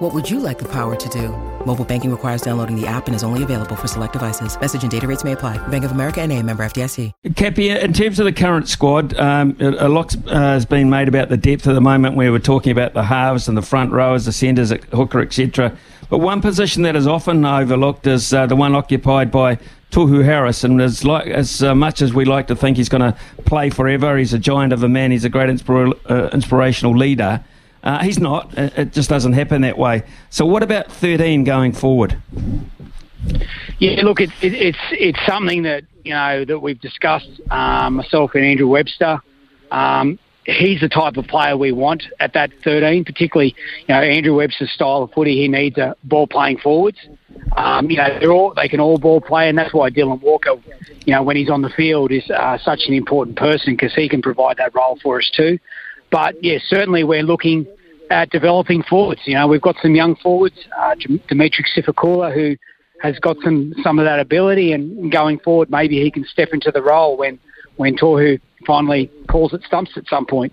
What would you like the power to do? Mobile banking requires downloading the app and is only available for select devices. Message and data rates may apply. Bank of America and a member FDIC. Cappy, in terms of the current squad, um, a lot uh, has been made about the depth at the moment. We were talking about the halves and the front rowers, the centres, hooker, etc. But one position that is often overlooked is uh, the one occupied by Tohu Harris, and as, as uh, much as we like to think he's going to play forever, he's a giant of a man, he's a great uh, inspirational leader. Uh, he's not. It just doesn't happen that way. So, what about 13 going forward? Yeah, look, it, it, it's it's something that you know that we've discussed um, myself and Andrew Webster. Um, he's the type of player we want at that 13, particularly you know Andrew Webster's style of footy. He needs a ball playing forwards. Um, you know they're all they can all ball play, and that's why Dylan Walker, you know, when he's on the field, is uh, such an important person because he can provide that role for us too. But yeah, certainly we're looking at developing forwards. You know, we've got some young forwards, uh, Demitric Sifakula, who has got some some of that ability, and going forward, maybe he can step into the role when when Tohu finally calls it stumps at some point.